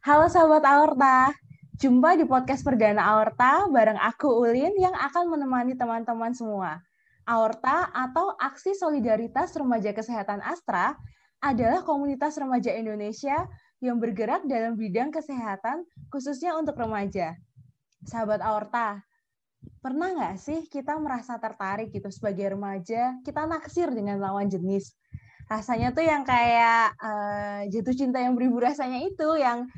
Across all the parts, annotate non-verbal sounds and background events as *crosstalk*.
Halo sahabat Aorta, jumpa di podcast perdana Aorta bareng aku Ulin yang akan menemani teman-teman semua. Aorta atau Aksi Solidaritas Remaja Kesehatan Astra adalah komunitas remaja Indonesia yang bergerak dalam bidang kesehatan khususnya untuk remaja. Sahabat Aorta, pernah nggak sih kita merasa tertarik gitu sebagai remaja, kita naksir dengan lawan jenis? Rasanya tuh yang kayak uh, jatuh cinta yang beribu rasanya itu, yang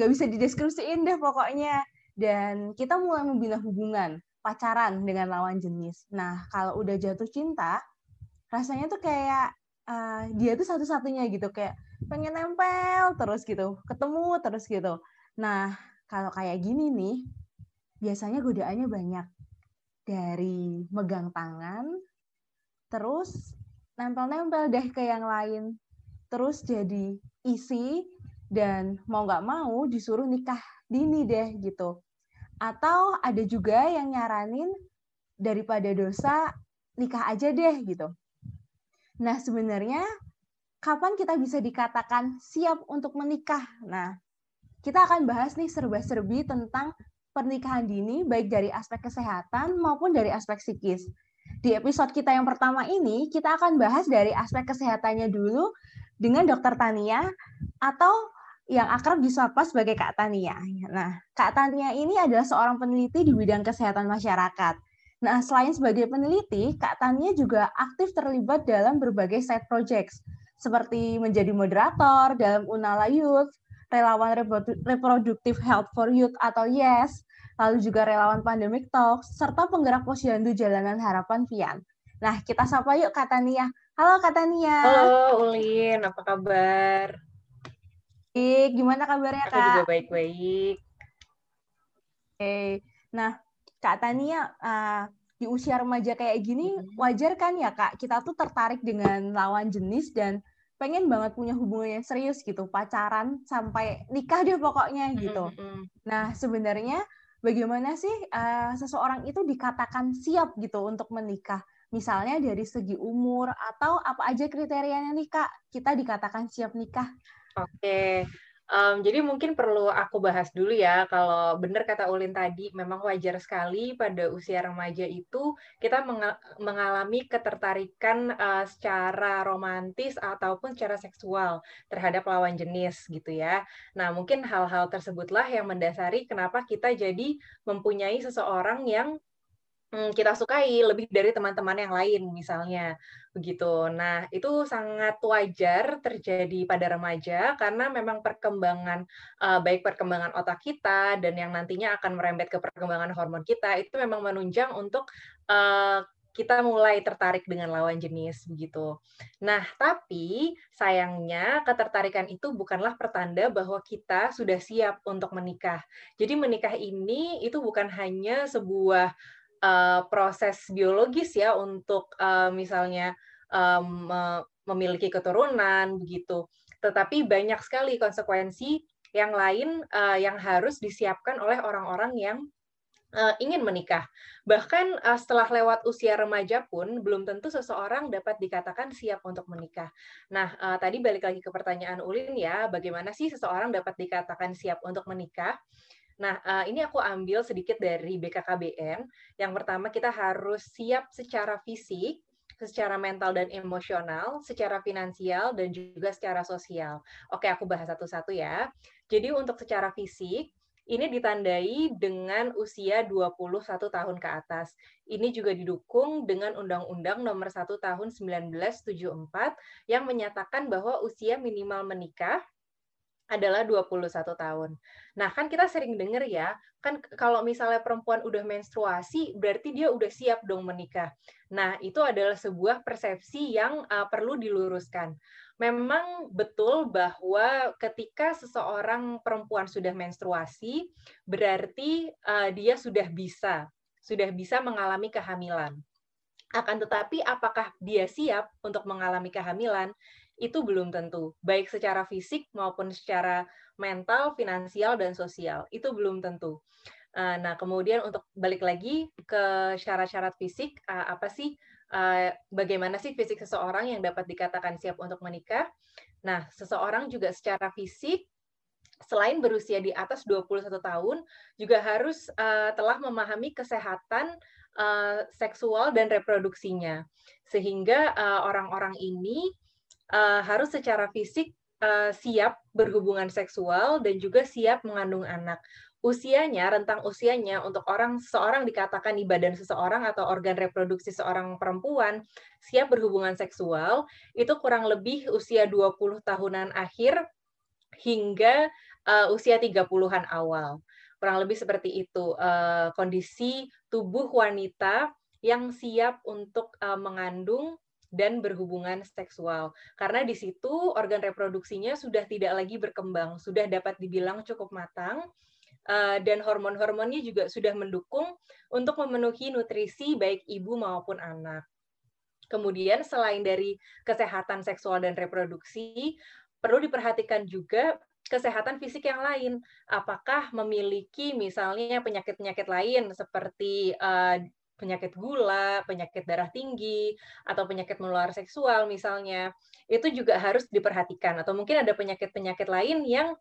nggak bisa dideskripsiin deh pokoknya. Dan kita mulai membina hubungan pacaran dengan lawan jenis. Nah kalau udah jatuh cinta rasanya tuh kayak uh, dia tuh satu-satunya gitu. Kayak pengen nempel terus gitu ketemu terus gitu. Nah kalau kayak gini nih biasanya godaannya banyak. Dari megang tangan terus nempel-nempel deh ke yang lain. Terus jadi isi dan mau nggak mau disuruh nikah dini deh gitu. Atau ada juga yang nyaranin daripada dosa nikah aja deh gitu. Nah sebenarnya kapan kita bisa dikatakan siap untuk menikah? Nah kita akan bahas nih serba-serbi tentang pernikahan dini baik dari aspek kesehatan maupun dari aspek psikis. Di episode kita yang pertama ini, kita akan bahas dari aspek kesehatannya dulu dengan dokter Tania atau yang akrab disapa sebagai Kak Tania. Nah, Kak Tania ini adalah seorang peneliti di bidang kesehatan masyarakat. Nah, selain sebagai peneliti, Kak Tania juga aktif terlibat dalam berbagai side projects, seperti menjadi moderator dalam Unala Youth, relawan reproduktif health for youth atau YES, lalu juga relawan pandemic talks, serta penggerak posyandu jalanan harapan Pian. Nah, kita sapa yuk Kak Tania. Halo Kak Tania. Halo Ulin, apa kabar? Baik, gimana kabarnya Aku Kak? juga baik-baik. Oke, nah Kak Tania, uh, di usia remaja kayak gini, wajar kan ya Kak, kita tuh tertarik dengan lawan jenis dan pengen banget punya hubungan yang serius gitu, pacaran sampai nikah deh pokoknya gitu. Nah, sebenarnya bagaimana sih uh, seseorang itu dikatakan siap gitu untuk menikah? Misalnya dari segi umur atau apa aja kriterianya nih Kak, kita dikatakan siap nikah? Oke, um, jadi mungkin perlu aku bahas dulu ya, kalau benar kata Ulin tadi, memang wajar sekali pada usia remaja itu kita mengalami ketertarikan uh, secara romantis ataupun secara seksual terhadap lawan jenis gitu ya. Nah, mungkin hal-hal tersebutlah yang mendasari kenapa kita jadi mempunyai seseorang yang hmm, kita sukai lebih dari teman-teman yang lain misalnya begitu. Nah, itu sangat wajar terjadi pada remaja karena memang perkembangan uh, baik perkembangan otak kita dan yang nantinya akan merembet ke perkembangan hormon kita itu memang menunjang untuk uh, kita mulai tertarik dengan lawan jenis begitu. Nah, tapi sayangnya ketertarikan itu bukanlah pertanda bahwa kita sudah siap untuk menikah. Jadi menikah ini itu bukan hanya sebuah uh, proses biologis ya untuk uh, misalnya um, memiliki keturunan begitu. Tetapi banyak sekali konsekuensi yang lain uh, yang harus disiapkan oleh orang-orang yang uh, ingin menikah. Bahkan uh, setelah lewat usia remaja pun belum tentu seseorang dapat dikatakan siap untuk menikah. Nah, uh, tadi balik lagi ke pertanyaan Ulin ya, bagaimana sih seseorang dapat dikatakan siap untuk menikah? Nah, uh, ini aku ambil sedikit dari BKKBN. Yang pertama, kita harus siap secara fisik, secara mental dan emosional, secara finansial, dan juga secara sosial. Oke, aku bahas satu-satu ya. Jadi untuk secara fisik, ini ditandai dengan usia 21 tahun ke atas. Ini juga didukung dengan Undang-Undang Nomor 1 Tahun 1974 yang menyatakan bahwa usia minimal menikah adalah 21 tahun. Nah, kan kita sering dengar ya, kan kalau misalnya perempuan udah menstruasi, berarti dia udah siap dong menikah. Nah, itu adalah sebuah persepsi yang uh, perlu diluruskan. Memang betul bahwa ketika seseorang perempuan sudah menstruasi, berarti uh, dia sudah bisa, sudah bisa mengalami kehamilan. Akan tetapi apakah dia siap untuk mengalami kehamilan? Itu belum tentu, baik secara fisik maupun secara mental, finansial, dan sosial. Itu belum tentu. Eh, nah, kemudian untuk balik lagi ke syarat-syarat fisik, eh, apa sih, eh, bagaimana sih fisik seseorang yang dapat dikatakan siap untuk menikah? Nah, seseorang juga secara fisik selain berusia di atas 21 tahun juga harus telah memahami kesehatan seksual dan reproduksinya sehingga orang-orang uh, ini uh, harus secara fisik uh, siap berhubungan seksual dan juga siap mengandung anak usianya, rentang usianya untuk orang seorang dikatakan di badan seseorang atau organ reproduksi seorang perempuan siap berhubungan seksual itu kurang lebih usia 20 tahunan akhir hingga uh, usia 30-an awal. Kurang lebih seperti itu uh, kondisi tubuh wanita yang siap untuk uh, mengandung dan berhubungan seksual. Karena di situ organ reproduksinya sudah tidak lagi berkembang, sudah dapat dibilang cukup matang Eh, dan hormon-hormonnya juga sudah mendukung untuk memenuhi nutrisi baik ibu maupun anak. Kemudian selain dari kesehatan seksual dan reproduksi, perlu diperhatikan juga kesehatan fisik yang lain. Apakah memiliki misalnya penyakit-penyakit lain seperti uh, penyakit gula, penyakit darah tinggi, atau penyakit menular seksual misalnya, itu juga harus diperhatikan. Atau mungkin ada penyakit-penyakit lain yang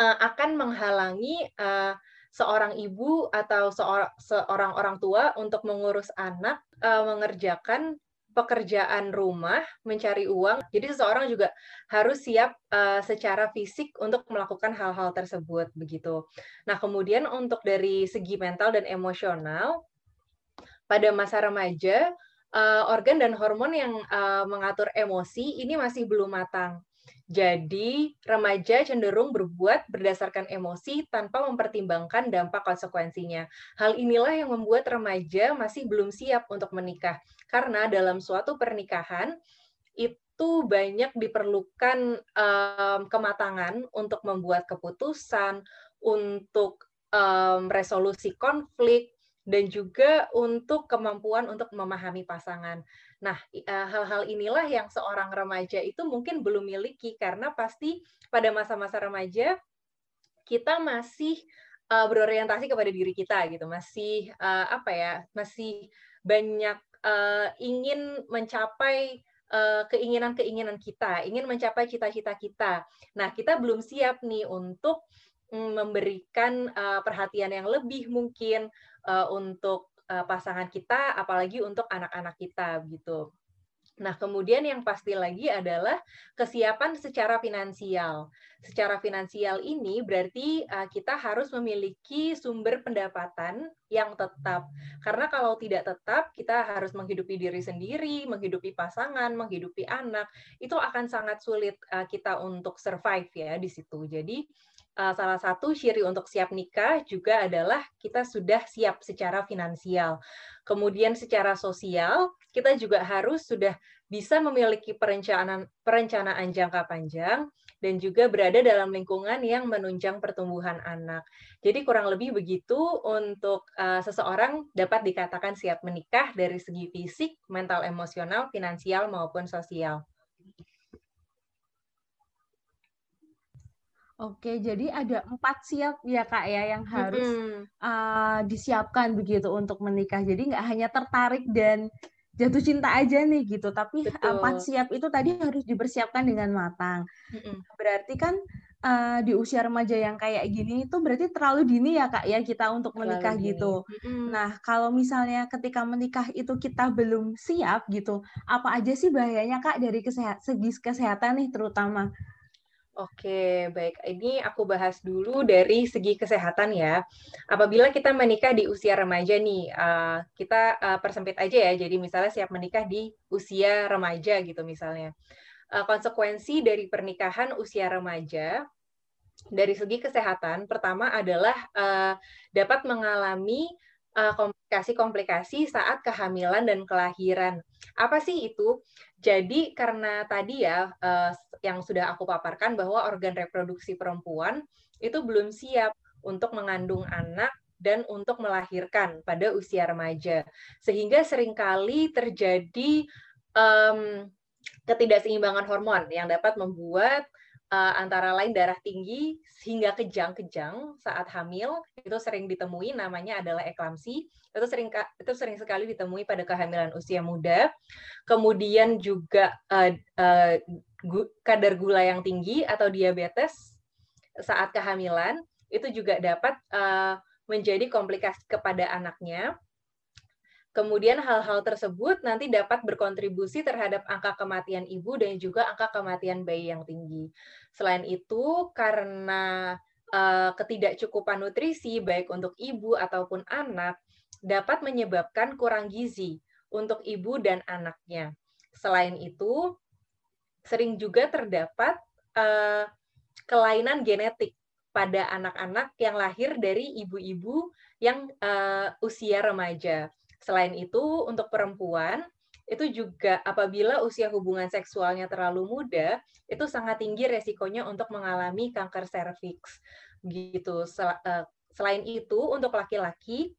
uh, akan menghalangi uh, seorang ibu atau seorang seorang orang tua untuk mengurus anak, uh, mengerjakan pekerjaan rumah, mencari uang. Jadi seseorang juga harus siap uh, secara fisik untuk melakukan hal-hal tersebut begitu. Nah, kemudian untuk dari segi mental dan emosional pada masa remaja uh, organ dan hormon yang uh, mengatur emosi ini masih belum matang. Jadi, remaja cenderung berbuat berdasarkan emosi tanpa mempertimbangkan dampak konsekuensinya. Hal inilah yang membuat remaja masih belum siap untuk menikah. Karena dalam suatu pernikahan, itu banyak diperlukan um, kematangan untuk membuat keputusan, untuk um, resolusi konflik, dan juga untuk kemampuan untuk memahami pasangan. Nah, eh, hal-hal inilah yang seorang remaja itu mungkin belum miliki karena pasti pada masa-masa remaja kita masih uh, berorientasi kepada diri kita gitu, masih uh, apa ya, masih banyak ingin mencapai keinginan-keinginan kita, ingin mencapai cita-cita kita. Nah, kita belum siap nih untuk mm, memberikan perhatian yang lebih mungkin uh, untuk uh, pasangan kita, apalagi untuk anak-anak kita gitu. Nah, kemudian yang pasti lagi adalah kesiapan secara finansial. Secara finansial ini berarti uh, kita harus memiliki sumber pendapatan yang tetap. Karena kalau tidak tetap, kita harus menghidupi diri sendiri, menghidupi pasangan, menghidupi anak. Itu akan sangat sulit kita untuk survive ya di situ. Jadi uh, salah satu ciri untuk siap nikah juga adalah kita sudah siap secara finansial. Kemudian secara sosial, kita juga harus sudah bisa memiliki perencanaan perencanaan jangka panjang dan juga berada dalam lingkungan yang menunjang pertumbuhan anak. Jadi kurang lebih begitu untuk uh, seseorang dapat dikatakan siap menikah dari segi fisik, mental, emosional, finansial maupun sosial. Oke, jadi ada empat siap ya kak ya yang harus mm-hmm. uh, disiapkan begitu untuk menikah. Jadi nggak hanya tertarik dan jatuh cinta aja nih gitu, tapi Betul. empat siap itu tadi harus dipersiapkan dengan matang. Mm-hmm. Berarti kan uh, di usia remaja yang kayak gini itu berarti terlalu dini ya kak ya kita untuk menikah gitu. Mm-hmm. Nah kalau misalnya ketika menikah itu kita belum siap gitu, apa aja sih bahayanya kak dari kesehat segi kesehatan nih terutama? Oke, baik. Ini aku bahas dulu dari segi kesehatan ya. Apabila kita menikah di usia remaja nih, uh, kita uh, persempit aja ya. Jadi misalnya siap menikah di usia remaja gitu misalnya. Uh, konsekuensi dari pernikahan usia remaja dari segi kesehatan, pertama adalah dapat mengalami komplikasi-komplikasi saat kehamilan dan kelahiran. Apa sih itu? Jadi karena tadi ya yang sudah aku paparkan bahwa organ reproduksi perempuan itu belum siap untuk mengandung anak dan untuk melahirkan pada usia remaja. Sehingga sering kali terjadi um, ketidakseimbangan hormon yang dapat membuat uh, antara lain darah tinggi hingga kejang-kejang saat hamil itu sering ditemui namanya adalah eklamsi itu sering itu sering sekali ditemui pada kehamilan usia muda kemudian juga uh, uh, gu, kadar gula yang tinggi atau diabetes saat kehamilan itu juga dapat uh, menjadi komplikasi kepada anaknya. Kemudian hal-hal tersebut nanti dapat berkontribusi terhadap angka kematian ibu dan juga angka kematian bayi yang tinggi. Selain itu, karena uh, ketidakcukupan nutrisi baik untuk ibu ataupun anak dapat menyebabkan kurang gizi untuk ibu dan anaknya. Selain itu, sering juga terdapat uh, kelainan genetik pada anak-anak yang lahir dari ibu-ibu yang uh, usia remaja. Selain itu, untuk perempuan, itu juga apabila usia hubungan seksualnya terlalu muda, itu sangat tinggi resikonya untuk mengalami kanker serviks. Gitu. Eh, selain itu, untuk laki-laki,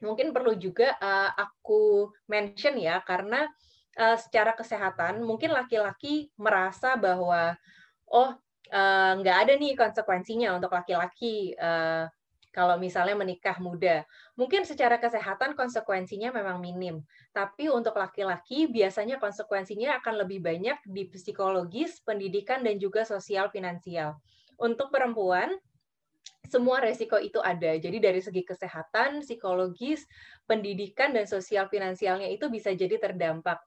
mungkin perlu juga uh, aku mention ya, karena uh, secara kesehatan, mungkin laki-laki merasa bahwa, oh nggak uh, ada nih konsekuensinya untuk laki-laki uh, kalau misalnya menikah muda. Mungkin secara kesehatan konsekuensinya memang minim, tapi untuk laki-laki biasanya konsekuensinya akan lebih banyak di psikologis, pendidikan, dan juga sosial finansial. Untuk perempuan, semua resiko itu ada. Jadi dari segi kesehatan, psikologis, pendidikan, dan sosial finansialnya itu bisa jadi terdampak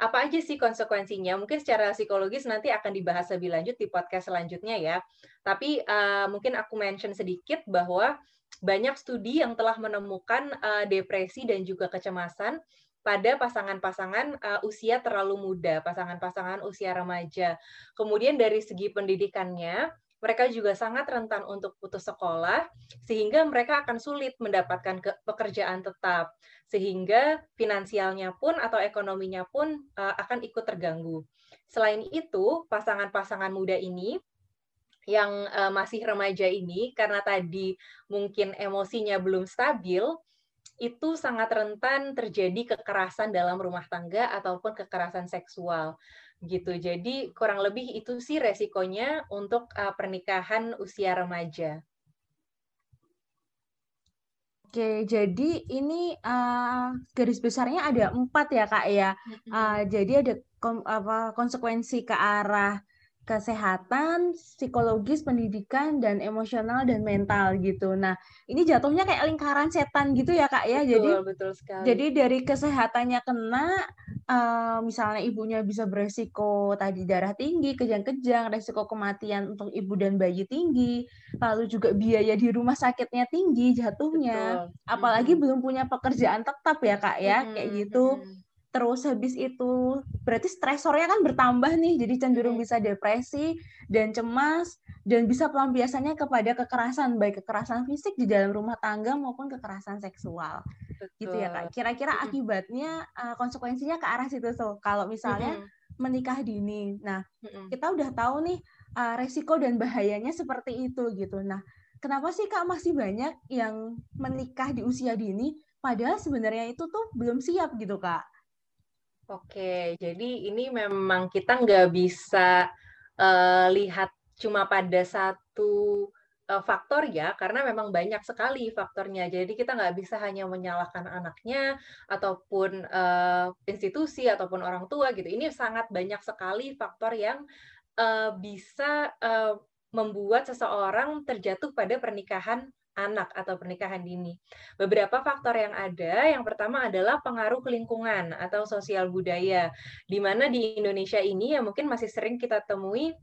apa aja sih konsekuensinya? Mungkin secara psikologis nanti akan dibahas lebih lanjut di podcast selanjutnya ya. Tapi uh, mungkin aku mention sedikit bahwa banyak studi yang telah menemukan uh, depresi dan juga kecemasan pada pasangan-pasangan uh, usia terlalu muda, pasangan-pasangan usia remaja. Kemudian dari segi pendidikannya, mereka juga sangat rentan untuk putus sekolah, sehingga mereka akan sulit mendapatkan pekerjaan tetap, sehingga finansialnya pun atau ekonominya pun uh, akan ikut terganggu. Selain itu, pasangan-pasangan muda ini yang uh, masih remaja ini, karena tadi mungkin emosinya belum stabil, itu sangat rentan terjadi kekerasan dalam rumah tangga ataupun kekerasan seksual gitu. Jadi kurang lebih itu sih resikonya untuk uh, pernikahan usia remaja. Oke, jadi ini uh, garis besarnya ada empat ya kak ya. Uh, jadi ada kom, apa, konsekuensi ke arah kesehatan, psikologis, pendidikan, dan emosional dan mental gitu. Nah, ini jatuhnya kayak lingkaran setan gitu ya kak ya. Betul, jadi betul sekali. Jadi dari kesehatannya kena, uh, misalnya ibunya bisa beresiko tadi darah tinggi, kejang-kejang, resiko kematian untuk ibu dan bayi tinggi, lalu juga biaya di rumah sakitnya tinggi jatuhnya. Betul. Apalagi mm -hmm. belum punya pekerjaan tetap ya kak ya, mm -hmm. kayak gitu. Mm -hmm terus habis itu berarti stresornya kan bertambah nih jadi cenderung bisa depresi dan cemas dan bisa pelampiasannya kepada kekerasan baik kekerasan fisik di dalam rumah tangga maupun kekerasan seksual. Betul. gitu ya kak. Kira-kira akibatnya uh, konsekuensinya ke arah situ tuh. Kalau misalnya mm -hmm. menikah dini. Nah mm -hmm. kita udah tahu nih uh, resiko dan bahayanya seperti itu gitu. Nah kenapa sih kak masih banyak yang menikah di usia dini padahal sebenarnya itu tuh belum siap gitu kak Oke, jadi ini memang kita nggak bisa uh, lihat cuma pada satu uh, faktor ya, karena memang banyak sekali faktornya. Jadi kita nggak bisa hanya menyalahkan anaknya ataupun uh, institusi ataupun orang tua gitu. Ini sangat banyak sekali faktor yang uh, bisa uh, membuat seseorang terjatuh pada pernikahan anak atau pernikahan dini. Beberapa faktor yang ada, yang pertama adalah pengaruh lingkungan atau sosial budaya, di mana di Indonesia ini ya mungkin masih sering kita temui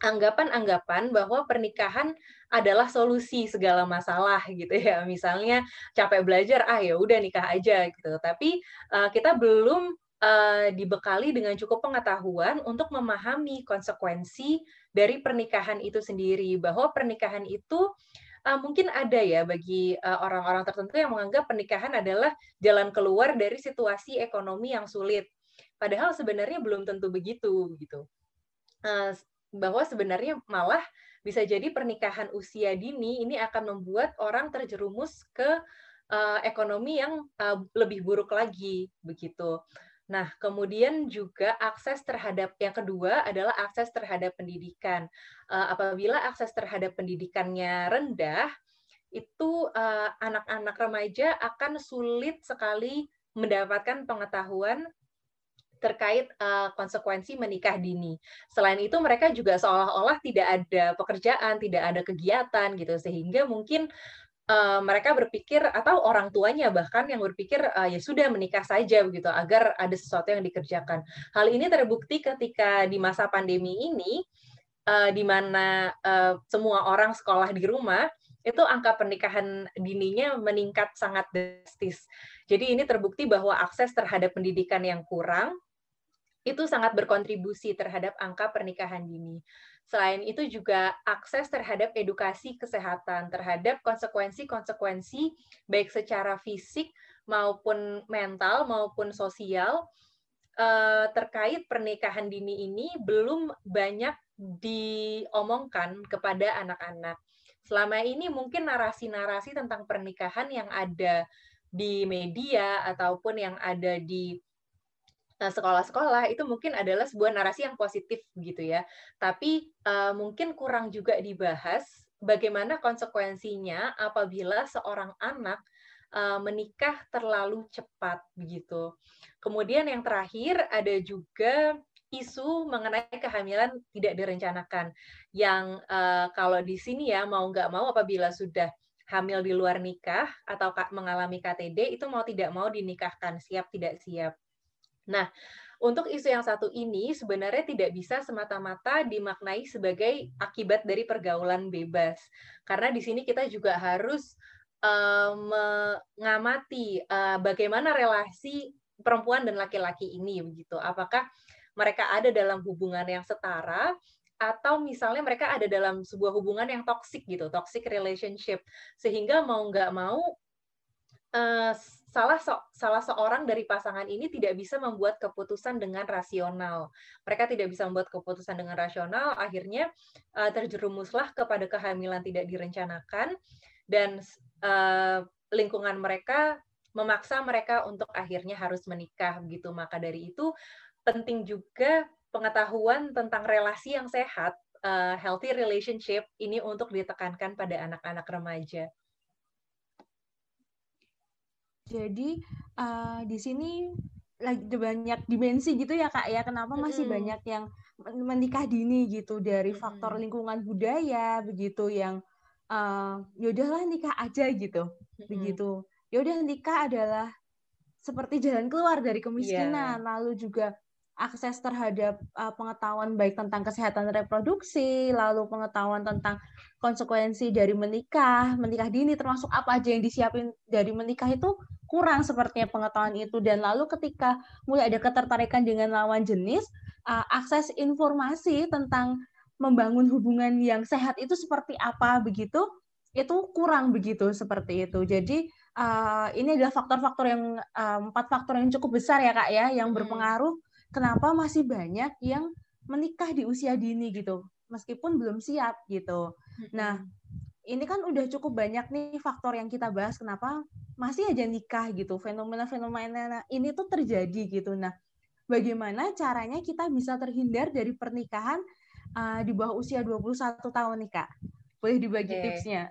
anggapan-anggapan bahwa pernikahan adalah solusi segala masalah gitu ya. Misalnya capek belajar, ah ya udah nikah aja gitu. Tapi uh, kita belum uh, dibekali dengan cukup pengetahuan untuk memahami konsekuensi dari pernikahan itu sendiri bahwa pernikahan itu uh, mungkin ada ya bagi eh, orang-orang tertentu yang menganggap pernikahan adalah jalan keluar dari situasi ekonomi yang sulit. Padahal sebenarnya belum tentu begitu gitu. Uh, bahwa sebenarnya malah bisa jadi pernikahan usia dini ini akan membuat orang terjerumus ke uh, ekonomi yang uh, lebih buruk lagi begitu. Nah, kemudian juga akses terhadap yang kedua adalah akses terhadap pendidikan. Uh, apabila akses terhadap pendidikannya rendah, itu anak-anak uh, remaja akan sulit sekali mendapatkan pengetahuan terkait uh, konsekuensi menikah dini. Selain itu mereka juga seolah-olah tidak ada pekerjaan, tidak ada kegiatan gitu sehingga mungkin uh, mereka berpikir atau orang tuanya bahkan yang berpikir uh, ya sudah menikah saja begitu agar ada sesuatu yang dikerjakan. Hal ini terbukti ketika di masa pandemi ini uh, di mana uh, semua orang sekolah di rumah itu angka pernikahan dininya meningkat sangat drastis. Jadi ini terbukti bahwa akses terhadap pendidikan yang kurang itu sangat berkontribusi terhadap angka pernikahan dini. Selain itu juga akses terhadap edukasi kesehatan, terhadap konsekuensi-konsekuensi baik secara fisik maupun mental maupun sosial eh, terkait pernikahan dini ini belum banyak diomongkan kepada anak-anak. Selama ini mungkin narasi-narasi tentang pernikahan yang ada di media ataupun yang ada di Nah, sekolah-sekolah itu mungkin adalah sebuah narasi yang positif gitu ya. Tapi uh, mungkin kurang juga dibahas bagaimana konsekuensinya apabila seorang anak uh, menikah terlalu cepat begitu. Kemudian yang terakhir ada juga isu mengenai kehamilan tidak direncanakan yang uh, kalau di sini ya mau nggak mau apabila sudah hamil di luar nikah atau mengalami KTD itu mau tidak mau dinikahkan siap tidak siap Nah, untuk isu yang satu ini sebenarnya tidak bisa semata-mata dimaknai sebagai akibat dari pergaulan bebas. Karena di sini kita juga harus uh, mengamati uh, bagaimana relasi perempuan dan laki-laki ini begitu. Apakah mereka ada dalam hubungan yang setara atau misalnya mereka ada dalam sebuah hubungan yang toxic gitu, toxic relationship. Sehingga mau nggak mau uh, salah so, salah seorang dari pasangan ini tidak bisa membuat keputusan dengan rasional. Mereka tidak bisa membuat keputusan dengan rasional, akhirnya uh, terjerumuslah kepada kehamilan tidak direncanakan dan uh, lingkungan mereka memaksa mereka untuk akhirnya harus menikah begitu. Maka dari itu penting juga pengetahuan tentang relasi yang sehat, uh, healthy relationship ini untuk ditekankan pada anak-anak remaja. Jadi uh, di sini lagi banyak dimensi gitu ya kak ya kenapa masih mm -hmm. banyak yang menikah dini gitu dari faktor lingkungan budaya begitu yang uh, yaudahlah nikah aja gitu mm -hmm. begitu yaudah nikah adalah seperti jalan keluar dari kemiskinan yeah. lalu juga akses terhadap uh, pengetahuan baik tentang kesehatan reproduksi, lalu pengetahuan tentang konsekuensi dari menikah, menikah dini termasuk apa aja yang disiapin dari menikah itu kurang sepertinya pengetahuan itu dan lalu ketika mulai ada ketertarikan dengan lawan jenis, uh, akses informasi tentang membangun hubungan yang sehat itu seperti apa begitu itu kurang begitu seperti itu. Jadi uh, ini adalah faktor-faktor yang uh, empat faktor yang cukup besar ya kak ya yang berpengaruh kenapa masih banyak yang menikah di usia dini gitu meskipun belum siap gitu. Nah, ini kan udah cukup banyak nih faktor yang kita bahas kenapa masih aja nikah gitu. Fenomena-fenomena ini tuh terjadi gitu. Nah, bagaimana caranya kita bisa terhindar dari pernikahan uh, di bawah usia 21 tahun nih, Kak? Boleh dibagi okay. tipsnya?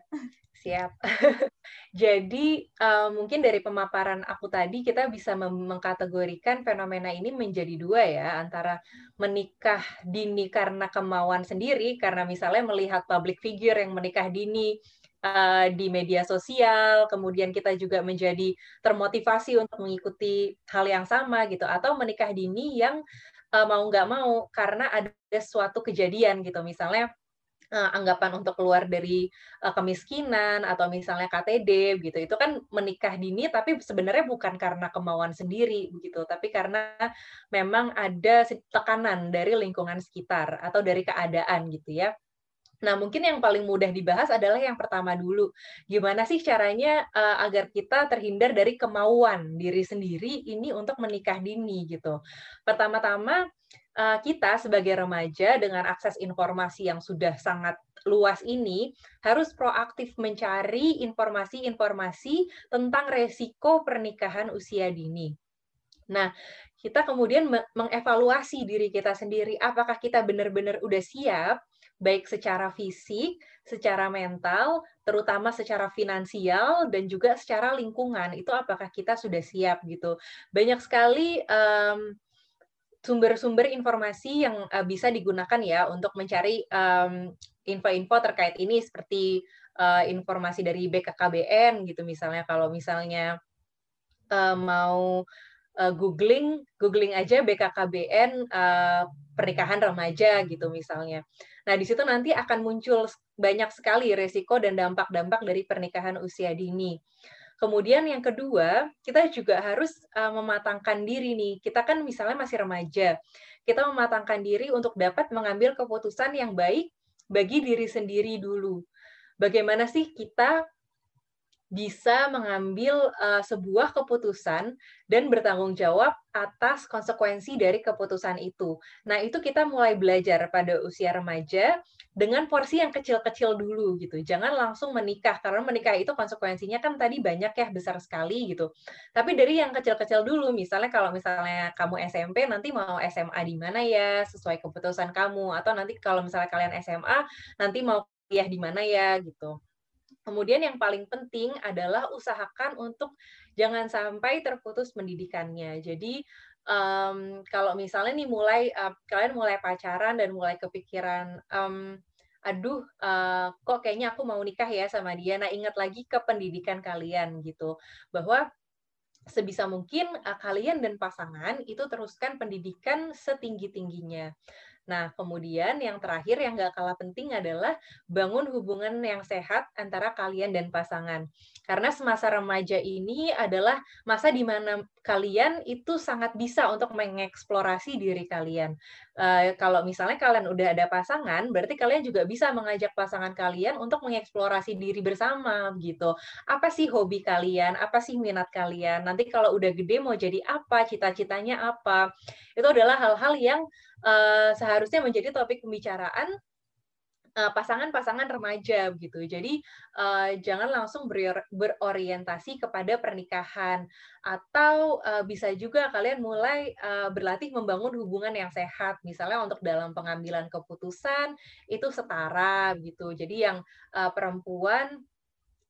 Siap. *laughs* Jadi uh, mungkin dari pemaparan aku tadi kita bisa mengkategorikan fenomena ini menjadi dua ya antara menikah dini karena kemauan sendiri karena misalnya melihat public figure yang menikah dini uh, di media sosial, kemudian kita juga menjadi termotivasi untuk mengikuti hal yang sama gitu atau menikah dini yang uh, mau nggak mau karena ada suatu kejadian gitu misalnya uh, anggapan untuk keluar dari uh, kemiskinan atau misalnya KTD gitu itu kan menikah dini tapi sebenarnya bukan karena kemauan sendiri begitu tapi karena memang ada tekanan dari lingkungan sekitar atau dari keadaan gitu ya Nah, mungkin yang paling mudah dibahas adalah yang pertama dulu. Gimana sih caranya uh, agar kita terhindar dari kemauan diri sendiri ini untuk menikah dini gitu. Pertama-tama kita sebagai remaja dengan akses informasi yang sudah sangat luas ini harus proaktif mencari informasi-informasi tentang resiko pernikahan usia dini. Nah, kita kemudian mengevaluasi diri kita sendiri, apakah kita benar-benar udah siap baik secara fisik, secara mental, terutama secara finansial dan juga secara lingkungan. Itu apakah kita sudah siap gitu. Banyak sekali um, sumber-sumber informasi yang uh, bisa digunakan ya untuk mencari um, info-info terkait ini seperti uh, informasi dari BKKBN gitu misalnya kalau misalnya uh, mau uh, googling googling aja BKKBN uh, pernikahan remaja gitu misalnya. Nah, di situ nanti akan muncul banyak sekali resiko dan dampak-dampak dari pernikahan usia dini. Kemudian yang kedua, kita juga harus uh, mematangkan diri nih. Kita kan misalnya masih remaja. Kita mematangkan diri untuk dapat mengambil keputusan yang baik bagi diri sendiri dulu. Bagaimana sih kita bisa mengambil uh, sebuah keputusan dan bertanggung jawab atas konsekuensi dari keputusan itu. Nah, itu kita mulai belajar pada usia remaja dengan porsi yang kecil-kecil dulu gitu. Jangan langsung menikah karena menikah itu konsekuensinya kan tadi banyak ya besar sekali gitu. Tapi dari yang kecil-kecil dulu, misalnya kalau misalnya kamu SMP nanti mau SMA di mana ya sesuai keputusan kamu atau nanti kalau misalnya kalian SMA nanti mau kuliah di mana ya gitu. Kemudian yang paling penting adalah usahakan untuk jangan sampai terputus pendidikannya. Jadi um, kalau misalnya nih mulai uh, kalian mulai pacaran dan mulai kepikiran um, aduh uh, kok kayaknya aku mau nikah ya sama dia. Nah, ingat lagi ke pendidikan kalian gitu. Bahwa sebisa mungkin uh, kalian dan pasangan itu teruskan pendidikan setinggi-tingginya. Nah, kemudian yang terakhir yang gak kalah penting adalah bangun hubungan yang sehat antara kalian dan pasangan. Karena semasa remaja ini adalah masa di mana kalian itu sangat bisa untuk mengeksplorasi diri kalian. Uh, kalau misalnya kalian udah ada pasangan, berarti kalian juga bisa mengajak pasangan kalian untuk mengeksplorasi diri bersama gitu. Apa sih hobi kalian? Apa sih minat kalian? Nanti kalau udah gede mau jadi apa? Cita-citanya apa? Itu adalah hal-hal yang uh, seharusnya menjadi topik pembicaraan eh, pasangan-pasangan remaja gitu. Jadi uh, jangan langsung berorientasi kepada pernikahan atau uh, bisa juga kalian mulai uh, berlatih membangun hubungan yang sehat. Misalnya untuk dalam pengambilan keputusan itu setara gitu. Jadi yang uh, perempuan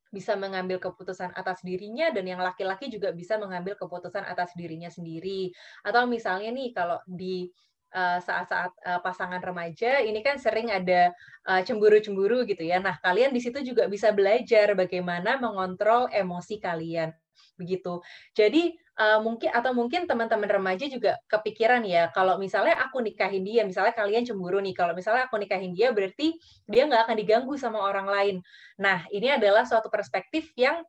bisa mengambil keputusan atas dirinya dan yang laki-laki juga bisa mengambil keputusan atas dirinya sendiri. Atau misalnya nih kalau di Eh, saat-saat uh, pasangan remaja ini kan sering ada uh, cemburu-cemburu gitu ya. Nah, kalian di situ juga bisa belajar bagaimana mengontrol emosi kalian begitu. Jadi uh, mungkin atau mungkin teman-teman remaja juga kepikiran ya kalau misalnya aku nikahin dia, misalnya kalian cemburu nih, kalau misalnya aku nikahin dia berarti dia nggak akan diganggu sama orang lain. Nah, ini adalah suatu perspektif yang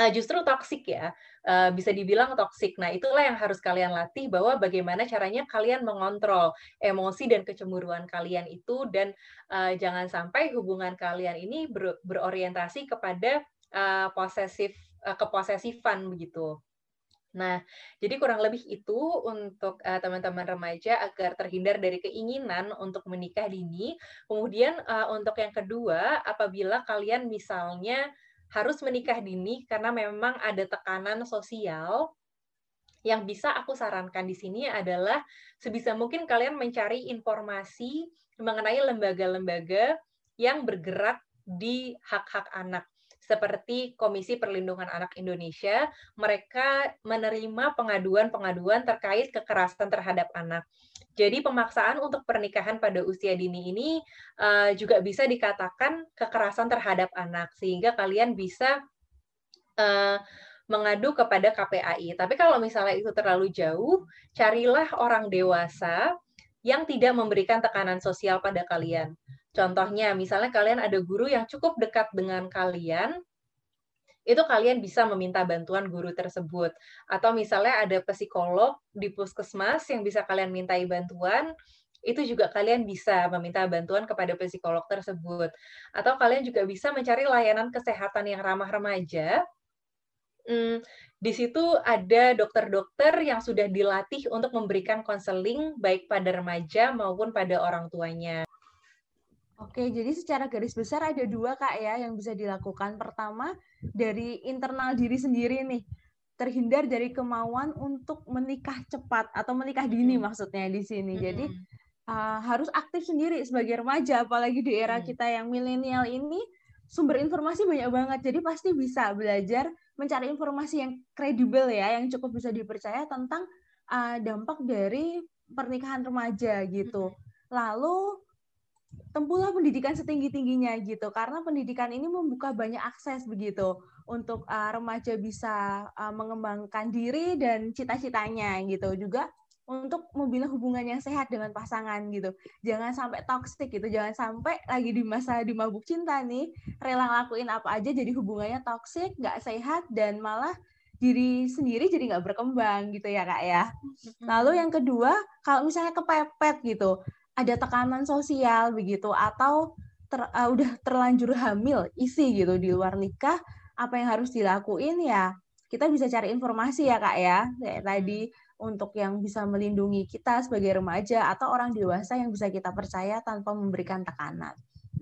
uh, justru toksik ya, uh, bisa dibilang toksik. Nah, itulah yang harus kalian latih bahwa bagaimana caranya kalian mengontrol emosi dan kecemburuan kalian itu dan uh, jangan sampai hubungan kalian ini ber berorientasi kepada uh, posesif uh, keposesifan begitu. Nah, jadi kurang lebih itu untuk teman-teman uh, remaja agar terhindar dari keinginan untuk menikah dini. Kemudian uh, untuk yang kedua, apabila kalian misalnya harus menikah dini karena memang ada tekanan sosial yang bisa aku sarankan di sini adalah sebisa mungkin kalian mencari informasi mengenai lembaga-lembaga yang bergerak di hak-hak anak seperti Komisi Perlindungan Anak Indonesia, mereka menerima pengaduan-pengaduan terkait kekerasan terhadap anak. Jadi pemaksaan untuk pernikahan pada usia dini ini uh, juga bisa dikatakan kekerasan terhadap anak, sehingga kalian bisa uh, mengadu kepada KPAI. Tapi kalau misalnya itu terlalu jauh, carilah orang dewasa yang tidak memberikan tekanan sosial pada kalian. Contohnya, misalnya kalian ada guru yang cukup dekat dengan kalian, itu kalian bisa meminta bantuan guru tersebut. Atau misalnya ada psikolog di puskesmas yang bisa kalian mintai bantuan, itu juga kalian bisa meminta bantuan kepada psikolog tersebut. Atau kalian juga bisa mencari layanan kesehatan yang ramah remaja. Hmm, di situ ada dokter-dokter yang sudah dilatih untuk memberikan konseling baik pada remaja maupun pada orang tuanya. Oke, jadi secara garis besar ada dua kak ya yang bisa dilakukan. Pertama dari internal diri sendiri nih, terhindar dari kemauan untuk menikah cepat atau menikah dini hmm. maksudnya di sini. Hmm. Jadi uh, harus aktif sendiri sebagai remaja, apalagi di era hmm. kita yang milenial ini sumber informasi banyak banget. Jadi pasti bisa belajar mencari informasi yang kredibel ya, yang cukup bisa dipercaya tentang uh, dampak dari pernikahan remaja gitu. Lalu tempuhlah pendidikan setinggi-tingginya gitu karena pendidikan ini membuka banyak akses begitu untuk uh, remaja bisa uh, mengembangkan diri dan cita-citanya gitu juga untuk membina hubungan yang sehat dengan pasangan gitu. Jangan sampai toxic gitu, jangan sampai lagi di masa di mabuk cinta nih, rela ngelakuin apa aja jadi hubungannya toxic, nggak sehat dan malah diri sendiri jadi nggak berkembang gitu ya kak ya. Lalu yang kedua, kalau misalnya kepepet gitu, ada tekanan sosial begitu atau ter, uh, udah terlanjur hamil isi gitu di luar nikah, apa yang harus dilakuin ya kita bisa cari informasi ya kak ya kayak tadi untuk yang bisa melindungi kita sebagai remaja atau orang dewasa yang bisa kita percaya tanpa memberikan tekanan.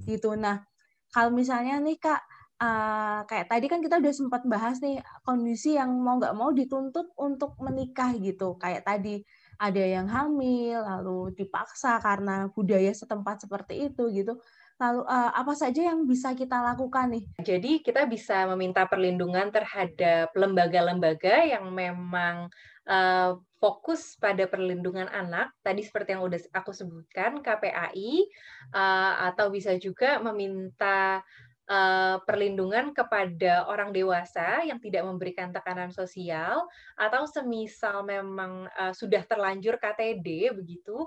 Gitu. Nah, kalau misalnya nih Kak, uh, kayak tadi kan kita udah sempat bahas nih kondisi yang mau nggak mau dituntut untuk menikah gitu. Kayak tadi ada yang hamil, lalu dipaksa karena budaya setempat seperti itu gitu. Lalu uh, apa saja yang bisa kita lakukan nih? Jadi kita bisa meminta perlindungan terhadap lembaga-lembaga yang memang uh, fokus pada perlindungan anak, tadi seperti yang udah aku sebutkan, KPAI, eh, atau bisa juga meminta uh, perlindungan kepada orang dewasa yang tidak memberikan tekanan sosial, atau semisal memang uh, sudah terlanjur KTD begitu,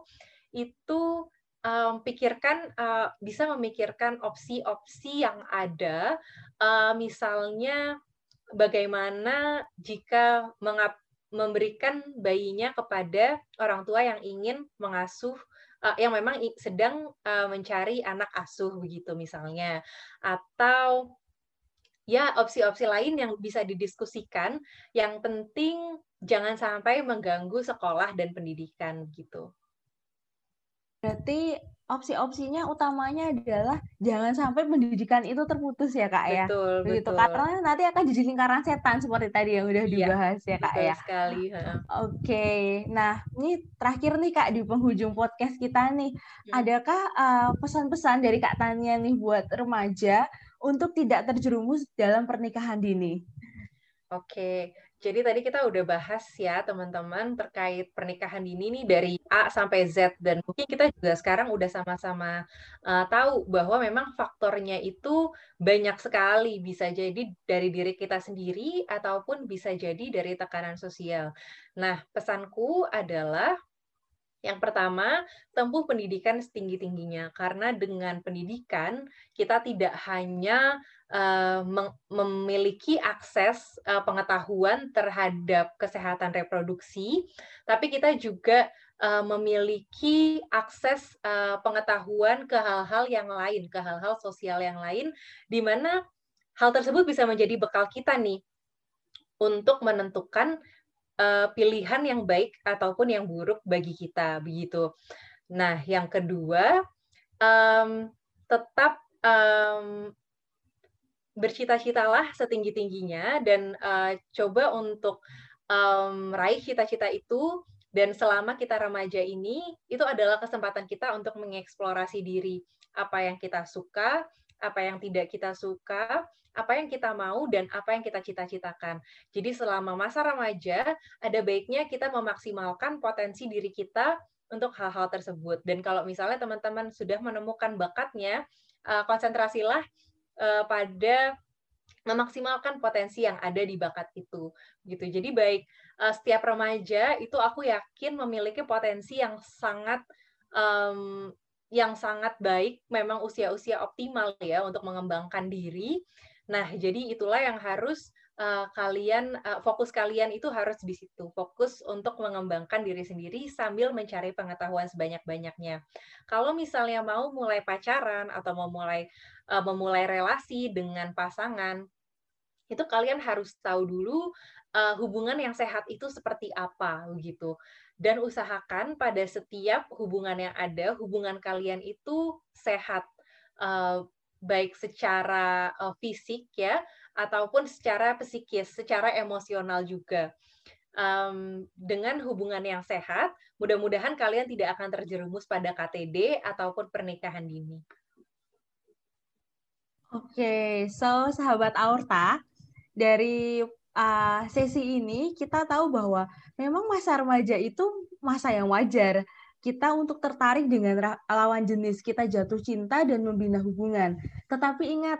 itu um, pikirkan bisa memikirkan opsi-opsi yang ada, misalnya bagaimana jika memberikan bayinya kepada orang tua yang ingin mengasuh uh, yang memang sedang uh, mencari anak asuh begitu misalnya atau ya opsi-opsi lain yang bisa didiskusikan yang penting jangan sampai mengganggu sekolah dan pendidikan gitu. Berarti opsi-opsinya utamanya adalah jangan sampai pendidikan itu terputus ya kak ya. Betul, Begitu. betul. Karena nanti akan jadi lingkaran setan seperti tadi yang udah iya, dibahas ya, ya kak betul ya. sekali. Oke, okay. nah ini terakhir nih kak di penghujung podcast kita nih, hmm. adakah uh, pesan-pesan dari kak Tania nih buat remaja untuk tidak terjerumus dalam pernikahan dini? Oke, jadi tadi kita udah bahas ya teman-teman terkait pernikahan dini nih dari A sampai Z. Dan mungkin kita juga sekarang udah sama-sama uh, tahu bahwa memang faktornya itu banyak sekali. Bisa jadi dari diri kita sendiri ataupun bisa jadi dari tekanan sosial. Nah, pesanku adalah yang pertama, tempuh pendidikan setinggi-tingginya. Karena dengan pendidikan kita tidak hanya memiliki akses uh, pengetahuan terhadap kesehatan reproduksi, tapi kita juga uh, memiliki akses pengetahuan ke hal-hal yang lain, ke hal-hal sosial yang lain, di mana hal tersebut bisa menjadi bekal kita nih untuk menentukan pilihan yang baik ataupun yang buruk bagi kita begitu. Nah, yang kedua tetap bercita-citalah setinggi tingginya dan uh, coba untuk um, cita-cita itu dan selama kita remaja ini itu adalah kesempatan kita untuk mengeksplorasi diri apa yang kita suka apa yang tidak kita suka apa yang kita mau dan apa yang kita cita-citakan. Jadi selama masa remaja ada baiknya kita memaksimalkan potensi diri kita untuk hal-hal tersebut. Dan kalau misalnya teman-teman sudah menemukan bakatnya, eh, konsentrasilah eh, pada memaksimalkan potensi yang ada di bakat itu gitu. Jadi baik eh, setiap remaja itu aku yakin memiliki potensi yang sangat um, yang sangat baik memang usia-usia optimal ya untuk mengembangkan diri. Nah, jadi itulah yang harus uh, kalian uh, fokus kalian itu harus di situ. Fokus untuk mengembangkan diri sendiri sambil mencari pengetahuan sebanyak-banyaknya. Kalau misalnya mau mulai pacaran atau mau mulai uh, memulai relasi dengan pasangan, itu kalian harus tahu dulu uh, hubungan yang sehat itu seperti apa begitu. Dan usahakan pada setiap hubungan yang ada, hubungan kalian itu sehat. Uh, baik secara uh, fisik ya ataupun secara psikis, secara emosional juga. Um, dengan hubungan yang sehat, mudah-mudahan kalian tidak akan terjerumus pada KTD ataupun pernikahan dini. Oke, okay, so sahabat Aorta, dari uh, sesi ini kita tahu bahwa memang masa remaja itu masa yang wajar kita untuk tertarik dengan lawan jenis, kita jatuh cinta dan membina hubungan. Tetapi ingat,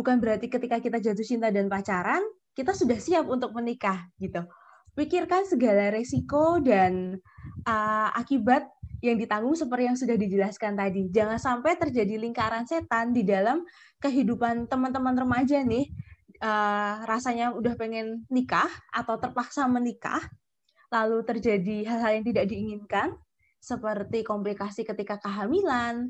bukan berarti ketika kita jatuh cinta dan pacaran, kita sudah siap untuk menikah gitu. Pikirkan segala resiko dan uh, akibat yang ditanggung seperti yang sudah dijelaskan tadi. Jangan sampai terjadi lingkaran setan di dalam kehidupan teman-teman remaja nih. Uh, rasanya udah pengen nikah atau terpaksa menikah, lalu terjadi hal-hal yang tidak diinginkan, seperti komplikasi ketika kehamilan,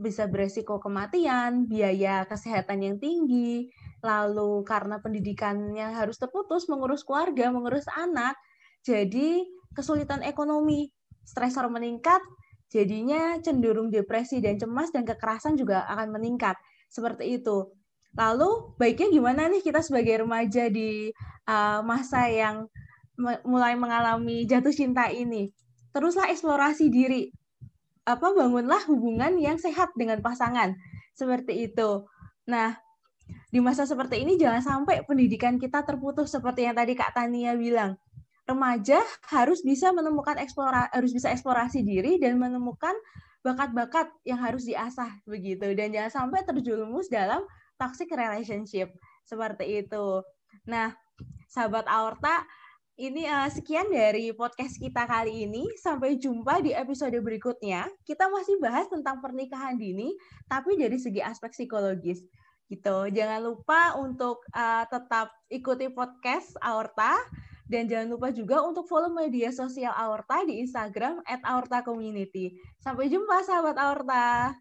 bisa beresiko kematian, biaya kesehatan yang tinggi, lalu karena pendidikannya harus terputus, mengurus keluarga, mengurus anak, jadi kesulitan ekonomi, stresor meningkat, jadinya cenderung depresi dan cemas dan kekerasan juga akan meningkat. Seperti itu. Lalu baiknya gimana nih kita sebagai remaja di uh, masa yang mulai mengalami jatuh cinta ini? teruslah eksplorasi diri. Apa bangunlah hubungan yang sehat dengan pasangan. Seperti itu. Nah, di masa seperti ini jangan sampai pendidikan kita terputus seperti yang tadi Kak Tania bilang. Remaja harus bisa menemukan eksplora harus bisa eksplorasi diri dan menemukan bakat-bakat yang harus diasah begitu dan jangan sampai terjerumus dalam toxic relationship seperti itu. Nah, sahabat aorta, ini uh, sekian dari podcast kita kali ini. Sampai jumpa di episode berikutnya. Kita masih bahas tentang pernikahan dini, tapi dari segi aspek psikologis. Gitu. Jangan lupa untuk uh, tetap ikuti podcast Aorta dan jangan lupa juga untuk follow media sosial Aorta di Instagram @aorta community. Sampai jumpa sahabat Aorta.